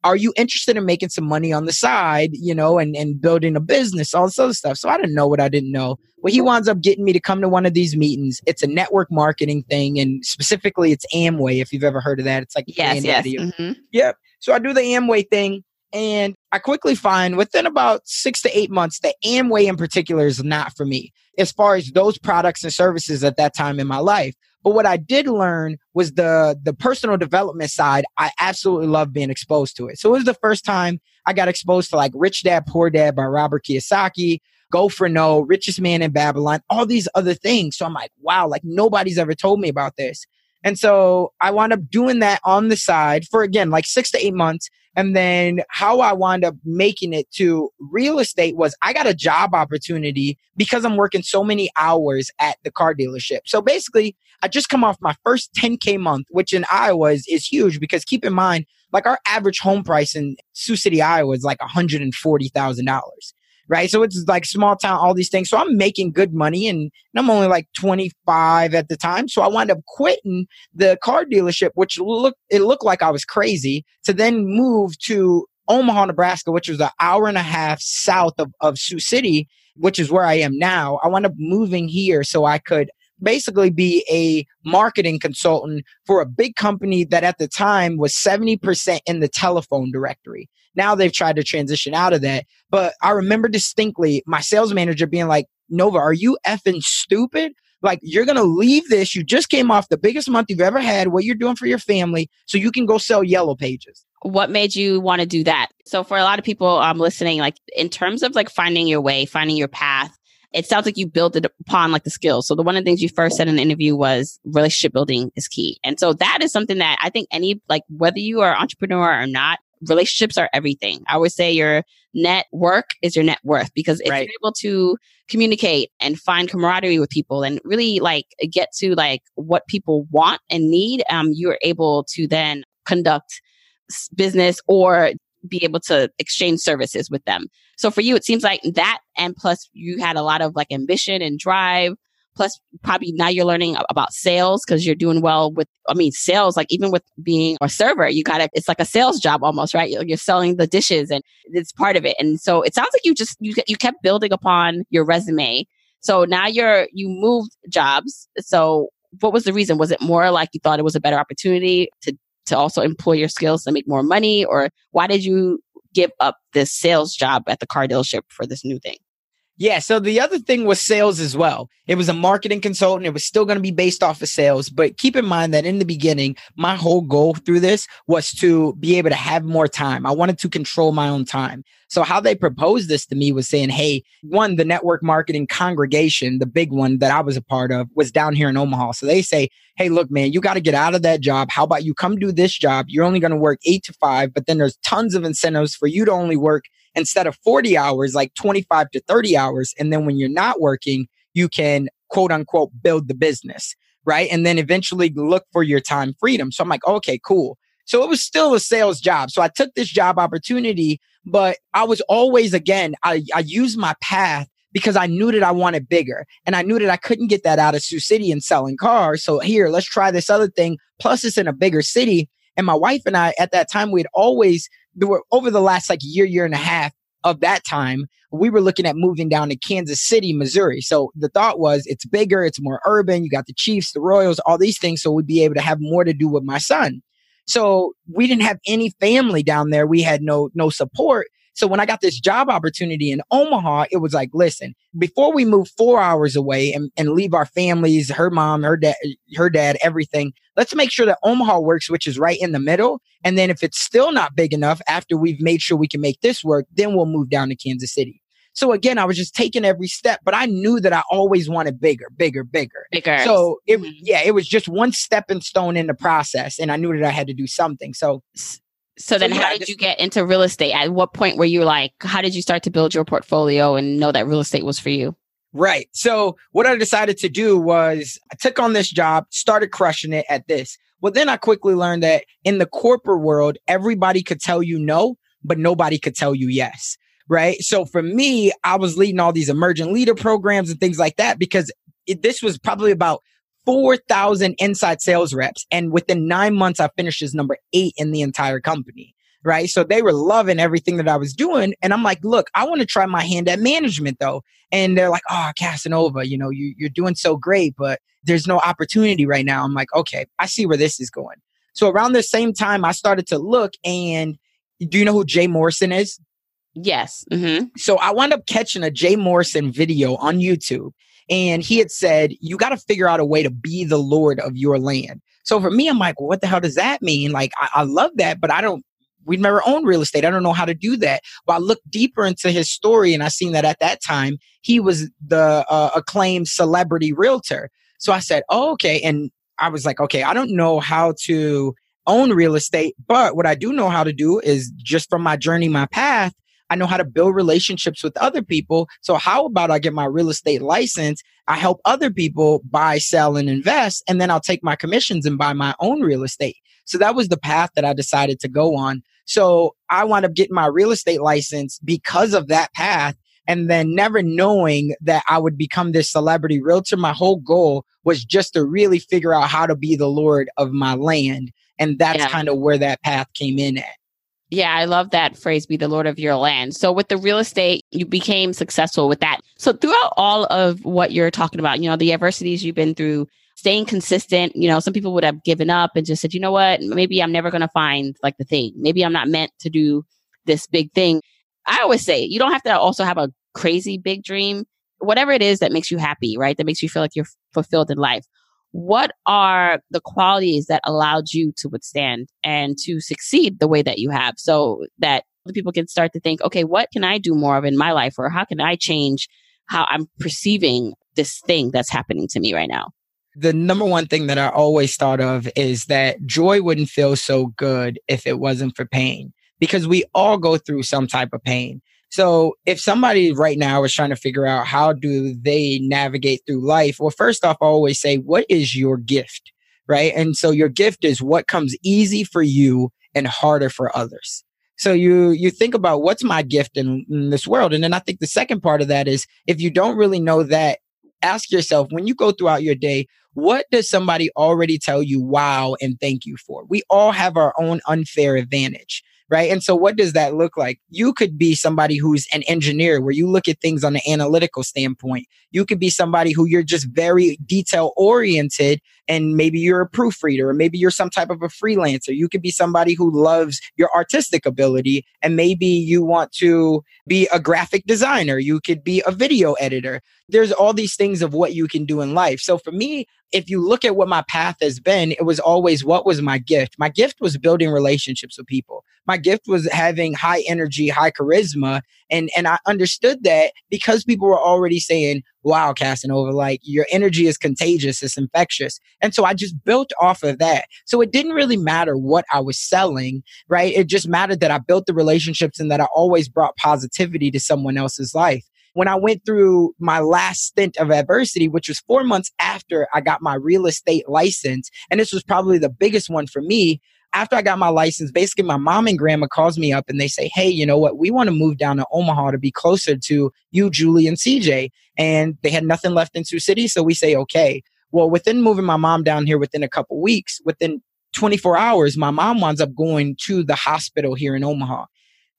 are you interested in making some money on the side, you know, and, and building a business, all this other stuff? So I didn't know what I didn't know. Well, he winds up getting me to come to one of these meetings. It's a network marketing thing, and specifically, it's Amway. If you've ever heard of that, it's like yes, yes, mm-hmm. yep. So I do the Amway thing, and I quickly find within about six to eight months that Amway in particular is not for me as far as those products and services at that time in my life. But what I did learn was the the personal development side. I absolutely love being exposed to it. So it was the first time I got exposed to like Rich Dad Poor Dad by Robert Kiyosaki, Go for No, Richest Man in Babylon, all these other things. So I'm like, wow, like nobody's ever told me about this. And so I wound up doing that on the side for again like six to eight months. And then how I wound up making it to real estate was I got a job opportunity because I'm working so many hours at the car dealership. So basically, I just come off my first 10K month, which in Iowa is, is huge because keep in mind, like our average home price in Sioux City, Iowa is like $140,000 right? So it's like small town, all these things. So I'm making good money and, and I'm only like 25 at the time. So I wound up quitting the car dealership, which looked, it looked like I was crazy to then move to Omaha, Nebraska, which was an hour and a half south of, of Sioux City, which is where I am now. I wound up moving here so I could basically be a marketing consultant for a big company that at the time was 70% in the telephone directory. Now they've tried to transition out of that. But I remember distinctly my sales manager being like, Nova, are you effing stupid? Like, you're going to leave this. You just came off the biggest month you've ever had, what you're doing for your family, so you can go sell yellow pages. What made you want to do that? So, for a lot of people um, listening, like in terms of like finding your way, finding your path, it sounds like you built it upon like the skills. So the one of the things you first said in the interview was relationship building is key. And so that is something that I think any like whether you are an entrepreneur or not, relationships are everything. I would say your network is your net worth because if right. you're able to communicate and find camaraderie with people and really like get to like what people want and need, um, you're able to then conduct business or be able to exchange services with them. So for you, it seems like that, and plus you had a lot of like ambition and drive. Plus, probably now you're learning about sales because you're doing well with, I mean, sales, like even with being a server, you gotta, it's like a sales job almost, right? You're, selling the dishes and it's part of it. And so it sounds like you just, you, you kept building upon your resume. So now you're, you moved jobs. So what was the reason? Was it more like you thought it was a better opportunity to to also employ your skills to make more money? Or why did you give up this sales job at the car dealership for this new thing? Yeah. So the other thing was sales as well. It was a marketing consultant. It was still going to be based off of sales. But keep in mind that in the beginning, my whole goal through this was to be able to have more time. I wanted to control my own time. So how they proposed this to me was saying, Hey, one, the network marketing congregation, the big one that I was a part of was down here in Omaha. So they say, Hey, look, man, you got to get out of that job. How about you come do this job? You're only going to work eight to five, but then there's tons of incentives for you to only work instead of 40 hours, like 25 to 30 hours. And then when you're not working, you can quote unquote build the business, right? And then eventually look for your time freedom. So I'm like, okay, cool. So it was still a sales job. So I took this job opportunity, but I was always, again, I, I used my path because I knew that I wanted bigger and I knew that I couldn't get that out of Sioux City and selling cars. So here, let's try this other thing. Plus it's in a bigger city. And my wife and I at that time, we had always over the last like year, year and a half of that time, we were looking at moving down to Kansas City, Missouri. So the thought was it's bigger, it's more urban. You got the Chiefs, the Royals, all these things. So we'd be able to have more to do with my son. So we didn't have any family down there. We had no, no support. So when I got this job opportunity in Omaha, it was like, listen, before we move four hours away and, and leave our families, her mom, her dad, her dad, everything, let's make sure that Omaha works, which is right in the middle. And then if it's still not big enough after we've made sure we can make this work, then we'll move down to Kansas City. So again, I was just taking every step, but I knew that I always wanted bigger, bigger, bigger. Bigger. So it, mm-hmm. yeah, it was just one stepping stone in the process, and I knew that I had to do something. So so then, so how did you get into real estate? At what point were you like, how did you start to build your portfolio and know that real estate was for you? Right. So what I decided to do was I took on this job, started crushing it at this. Well, then I quickly learned that in the corporate world, everybody could tell you no, but nobody could tell you yes. Right. So for me, I was leading all these emergent leader programs and things like that because it, this was probably about 4,000 inside sales reps. And within nine months, I finished as number eight in the entire company. Right. So they were loving everything that I was doing. And I'm like, look, I want to try my hand at management though. And they're like, oh, Casanova, you know, you, you're doing so great, but there's no opportunity right now. I'm like, okay, I see where this is going. So around the same time, I started to look and do you know who Jay Morrison is? Yes. Mm-hmm. So I wound up catching a Jay Morrison video on YouTube and he had said, you got to figure out a way to be the Lord of your land. So for me, I'm like, well, what the hell does that mean? Like, I, I love that, but I don't, we've never owned real estate. I don't know how to do that. But I looked deeper into his story and I seen that at that time, he was the uh, acclaimed celebrity realtor. So I said, oh, okay. And I was like, okay, I don't know how to own real estate, but what I do know how to do is just from my journey, my path, I know how to build relationships with other people. So how about I get my real estate license? I help other people buy, sell, and invest, and then I'll take my commissions and buy my own real estate. So that was the path that I decided to go on. So I wound up getting my real estate license because of that path. And then never knowing that I would become this celebrity realtor, my whole goal was just to really figure out how to be the Lord of my land. And that's yeah. kind of where that path came in at. Yeah, I love that phrase, be the Lord of your land. So, with the real estate, you became successful with that. So, throughout all of what you're talking about, you know, the adversities you've been through, staying consistent, you know, some people would have given up and just said, you know what, maybe I'm never going to find like the thing. Maybe I'm not meant to do this big thing. I always say, you don't have to also have a crazy big dream. Whatever it is that makes you happy, right? That makes you feel like you're fulfilled in life what are the qualities that allowed you to withstand and to succeed the way that you have so that the people can start to think, okay, what can I do more of in my life? Or how can I change how I'm perceiving this thing that's happening to me right now? The number one thing that I always thought of is that joy wouldn't feel so good if it wasn't for pain because we all go through some type of pain. So if somebody right now is trying to figure out how do they navigate through life, well, first off, I always say, what is your gift? Right. And so your gift is what comes easy for you and harder for others. So you you think about what's my gift in, in, this world, and then I think the second part of that is if you don't really know that, ask yourself when you go throughout your day, what does somebody already tell you wow and thank you for? We all have our own unfair advantage right? And so what does that look like? You could be somebody who's an engineer where you look at things on an analytical standpoint. You could be somebody who you're just very detail oriented and maybe you're a proofreader or maybe you're some type of a freelancer. You could be somebody who loves your artistic ability and maybe you want to be a graphic designer. You could be a video editor. There's all these things of what you can do in life. So for me, if you look at what my path has been, it was always what was my gift? My gift was building relationships with people. My gift was having high energy, high charisma. And, and I understood that because people were already saying, wow, Casanova, like your energy is contagious, it's infectious. And so I just built off of that. So it didn't really matter what I was selling, right? It just mattered that I built the relationships and that I always brought positivity to someone else's life when I went through my last stint of adversity, which was four months after I got my real estate license, and this was probably the biggest one for me. After I got my license, basically my mom and grandma calls me up and they say, Hey, you know what? We want to move down to Omaha to be closer to you, Julie, and CJ. And they had nothing left in Sioux City. So we say, okay. Well, within moving my mom down here within a couple weeks, within 24 hours, my mom winds up going to the hospital here in Omaha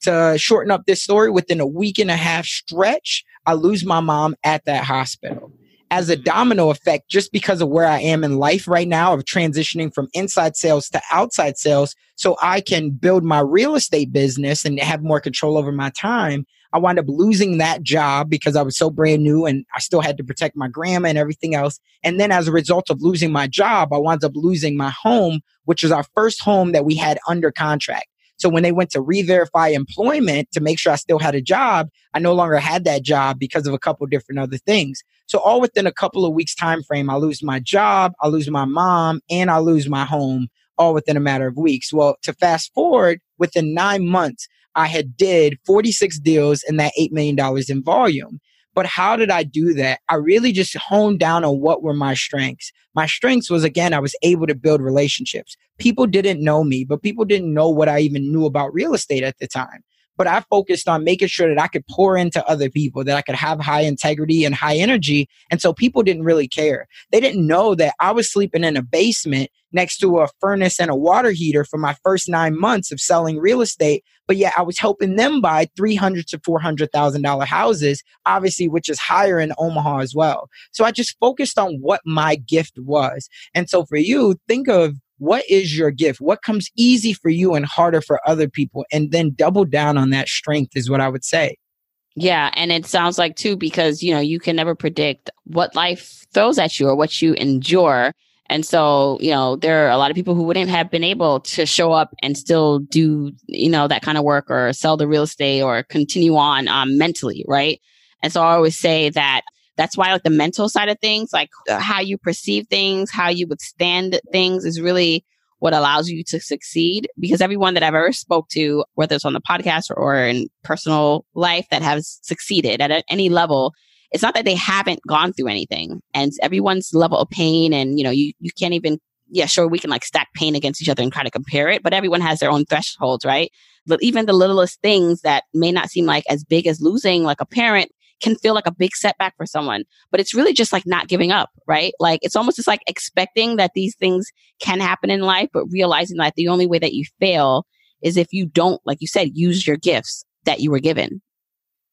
to shorten up this story, within a week and a half stretch, I lose my mom at that hospital. As a mm-hmm. domino effect, just because of where I am in life right now, of transitioning from inside sales to outside sales, so I can build my real estate business and have more control over my time. I wound up losing that job because I was so brand new and I still had to protect my grandma and everything else. And then as a result of losing my job, I wound up losing my home, which was our first home that we had under contract. So when they went to re-verify employment to make sure I still had a job, I no longer had that job because of a couple different other things. So all within a couple of weeks time frame, I lose my job, I lose my mom, and I lose my home all within a matter of weeks. Well, to fast forward, within nine months, I had did 46 deals and that $8 million in volume. But how did I do that? I really just honed down on what were my strengths. My strengths was again, I was able to build relationships. People didn't know me, but people didn't know what I even knew about real estate at the time but I focused on making sure that I could pour into other people, that I could have high integrity and high energy. And so people didn't really care. They didn't know that I was sleeping in a basement next to a furnace and a water heater for my first nine months of selling real estate. But yet I was helping them buy 300 to $400,000 houses, obviously, which is higher in Omaha as well. So I just focused on what my gift was. And so for you, think of what is your gift? What comes easy for you and harder for other people? And then double down on that strength is what I would say. Yeah. And it sounds like too, because, you know, you can never predict what life throws at you or what you endure. And so, you know, there are a lot of people who wouldn't have been able to show up and still do, you know, that kind of work or sell the real estate or continue on um, mentally. Right. And so I always say that that's why like the mental side of things, like how you perceive things, how you withstand things is really what allows you to succeed. Because everyone that I've ever spoke to, whether it's on the podcast or, or in personal life that has succeeded at any level, it's not that they haven't gone through anything. And everyone's level of pain and, you know, you, you can't even, yeah, sure, we can like stack pain against each other and try to compare it, but everyone has their own thresholds, right? But even the littlest things that may not seem like as big as losing like a parent can feel like a big setback for someone, but it's really just like not giving up, right? Like it's almost just like expecting that these things can happen in life, but realizing that the only way that you fail is if you don't, like you said, use your gifts that you were given.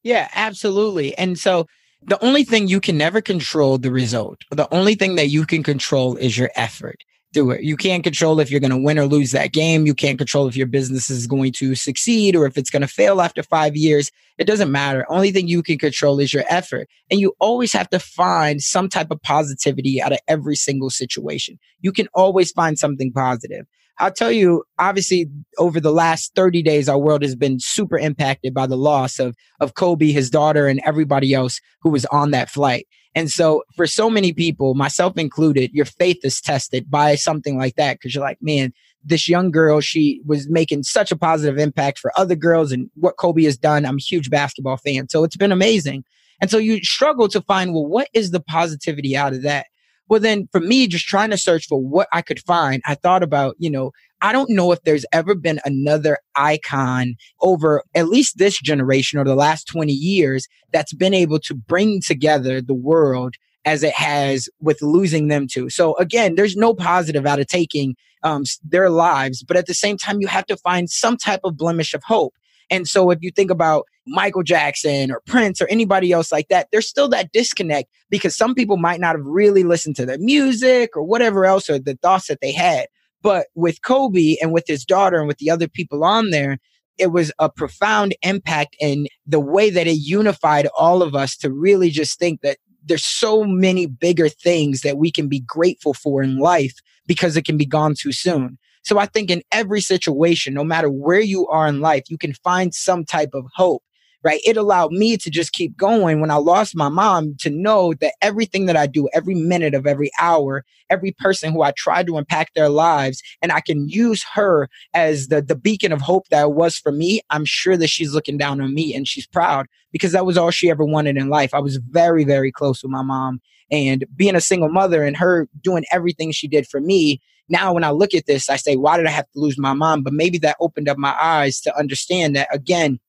Yeah, absolutely. And so the only thing you can never control the result. The only thing that you can control is your effort do it. You can't control if you're going to win or lose that game. You can't control if your business is going to succeed or if it's going to fail after five years. It doesn't matter. Only thing you can control is your effort. And you always have to find some type of positivity out of every single situation. You can always find something positive. I'll tell you, obviously, over the last 30 days, our world has been super impacted by the loss of, of Kobe, his daughter, and everybody else who was on that flight. And so for so many people, myself included, your faith is tested by something like that because you're like, man, this young girl, she was making such a positive impact for other girls and what Kobe has done. I'm a huge basketball fan. So it's been amazing. And so you struggle to find, well, what is the positivity out of that? Well, then for me, just trying to search for what I could find, I thought about, you know, I don't know if there's ever been another icon over at least this generation or the last 20 years that's been able to bring together the world as it has with losing them to. So again, there's no positive out of taking um, their lives, but at the same time, you have to find some type of blemish of hope. And so if you think about Michael Jackson or Prince or anybody else like that, there's still that disconnect because some people might not have really listened to their music or whatever else or the thoughts that they had. But with Kobe and with his daughter and with the other people on there, it was a profound impact in the way that it unified all of us to really just think that there's so many bigger things that we can be grateful for in life because it can be gone too soon. So I think in every situation, no matter where you are in life, you can find some type of hope right? It allowed me to just keep going when I lost my mom to know that everything that I do, every minute of every hour, every person who I try to impact their lives, and I can use her as the, the beacon of hope that was for me. I'm sure that she's looking down on me and she's proud because that was all she ever wanted in life. I was very, very close with my mom and being a single mother and her doing everything she did for me. Now, when I look at this, I say, why did I have to lose my mom? But maybe that opened up my eyes to understand that again,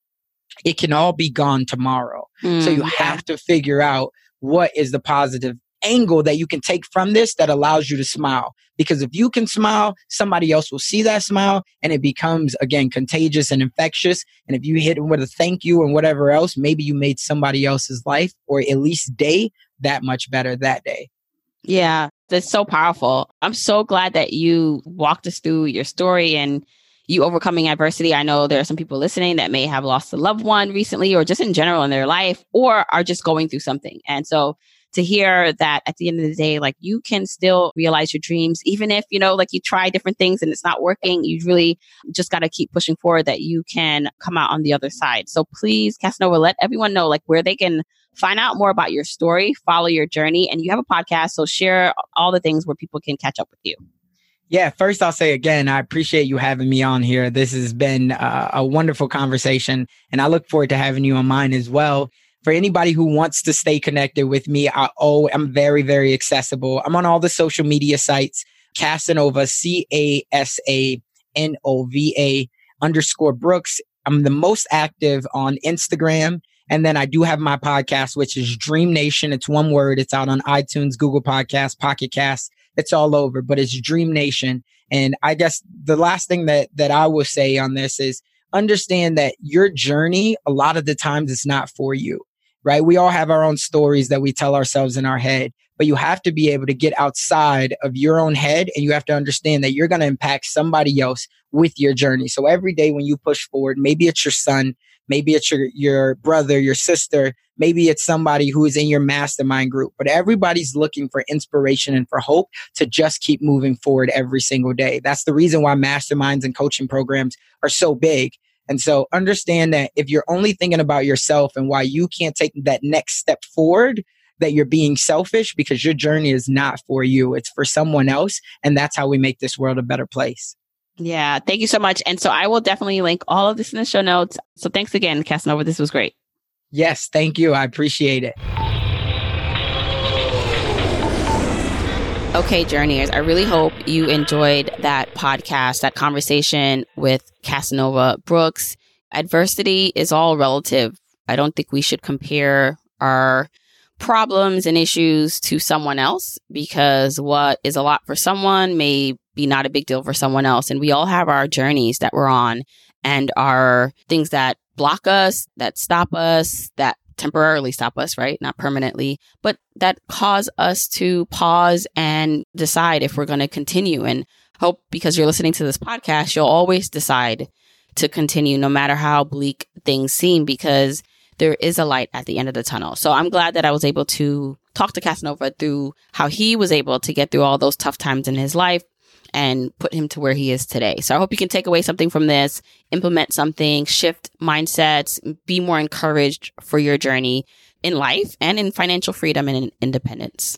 it can all be gone tomorrow. Mm, so you yeah. have to figure out what is the positive angle that you can take from this that allows you to smile. Because if you can smile, somebody else will see that smile and it becomes again contagious and infectious. And if you hit them with a thank you and whatever else, maybe you made somebody else's life or at least day that much better that day. Yeah, that's so powerful. I'm so glad that you walked us through your story and you overcoming adversity. I know there are some people listening that may have lost a loved one recently or just in general in their life or are just going through something. And so to hear that at the end of the day, like you can still realize your dreams, even if, you know, like you try different things and it's not working, you really just got to keep pushing forward that you can come out on the other side. So please, Casanova, let everyone know like where they can find out more about your story, follow your journey, and you have a podcast. So share all the things where people can catch up with you. Yeah, first I'll say again, I appreciate you having me on here. This has been uh, a wonderful conversation, and I look forward to having you on mine as well. for anybody who wants to stay connected with me, I oh, I'm very, very accessible. I'm on all the social media sites. Casanova, C A S A N O V A underscore Brooks. I'm the most active on Instagram. And then I do have my podcast, which is Dream Nation. It's one word. It's out on iTunes, Google Podcasts, Pocket Casts. It's all over, but it's Dream Nation. And I guess the last thing that, that I will say on this is understand that your journey, a lot of the times it's not for you, right? We all have our own stories that we tell ourselves in our head, but you have to be able to get outside of your own head and you have to understand that you're going to impact somebody else with your journey. So every day when you push forward, maybe it's your son, maybe it's your, your brother, your sister, maybe it's somebody who is in your mastermind group, but everybody's looking for inspiration and for hope to just keep moving forward every single day. That's the reason why masterminds and coaching programs are so big. And so understand that if you're only thinking about yourself and why you can't take that next step forward, that you're being selfish because your journey is not for you. It's for someone else. And that's how we make this world a better place. Yeah, thank you so much. And so I will definitely link all of this in the show notes. So thanks again, Casanova. This was great. Yes, thank you. I appreciate it. Okay, journeyers, I really hope you enjoyed that podcast, that conversation with Casanova Brooks. Adversity is all relative. I don't think we should compare our problems and issues to someone else because what is a lot for someone may be not a big deal for someone else. And we all have our journeys that we're on and our things that block us, that stop us, that temporarily stop us, right? Not permanently, but that cause us to pause and decide if we're going to continue and hope because you're listening to this podcast, you'll always decide to continue no matter how bleak things seem because there is a light at the end of the tunnel. So I'm glad that I was able to talk to Casanova through how he was able to get through all those tough times in his life and put him to where he is today. So I hope you can take away something from this, implement something, shift mindsets, be more encouraged for your journey in life and in financial freedom and in independence.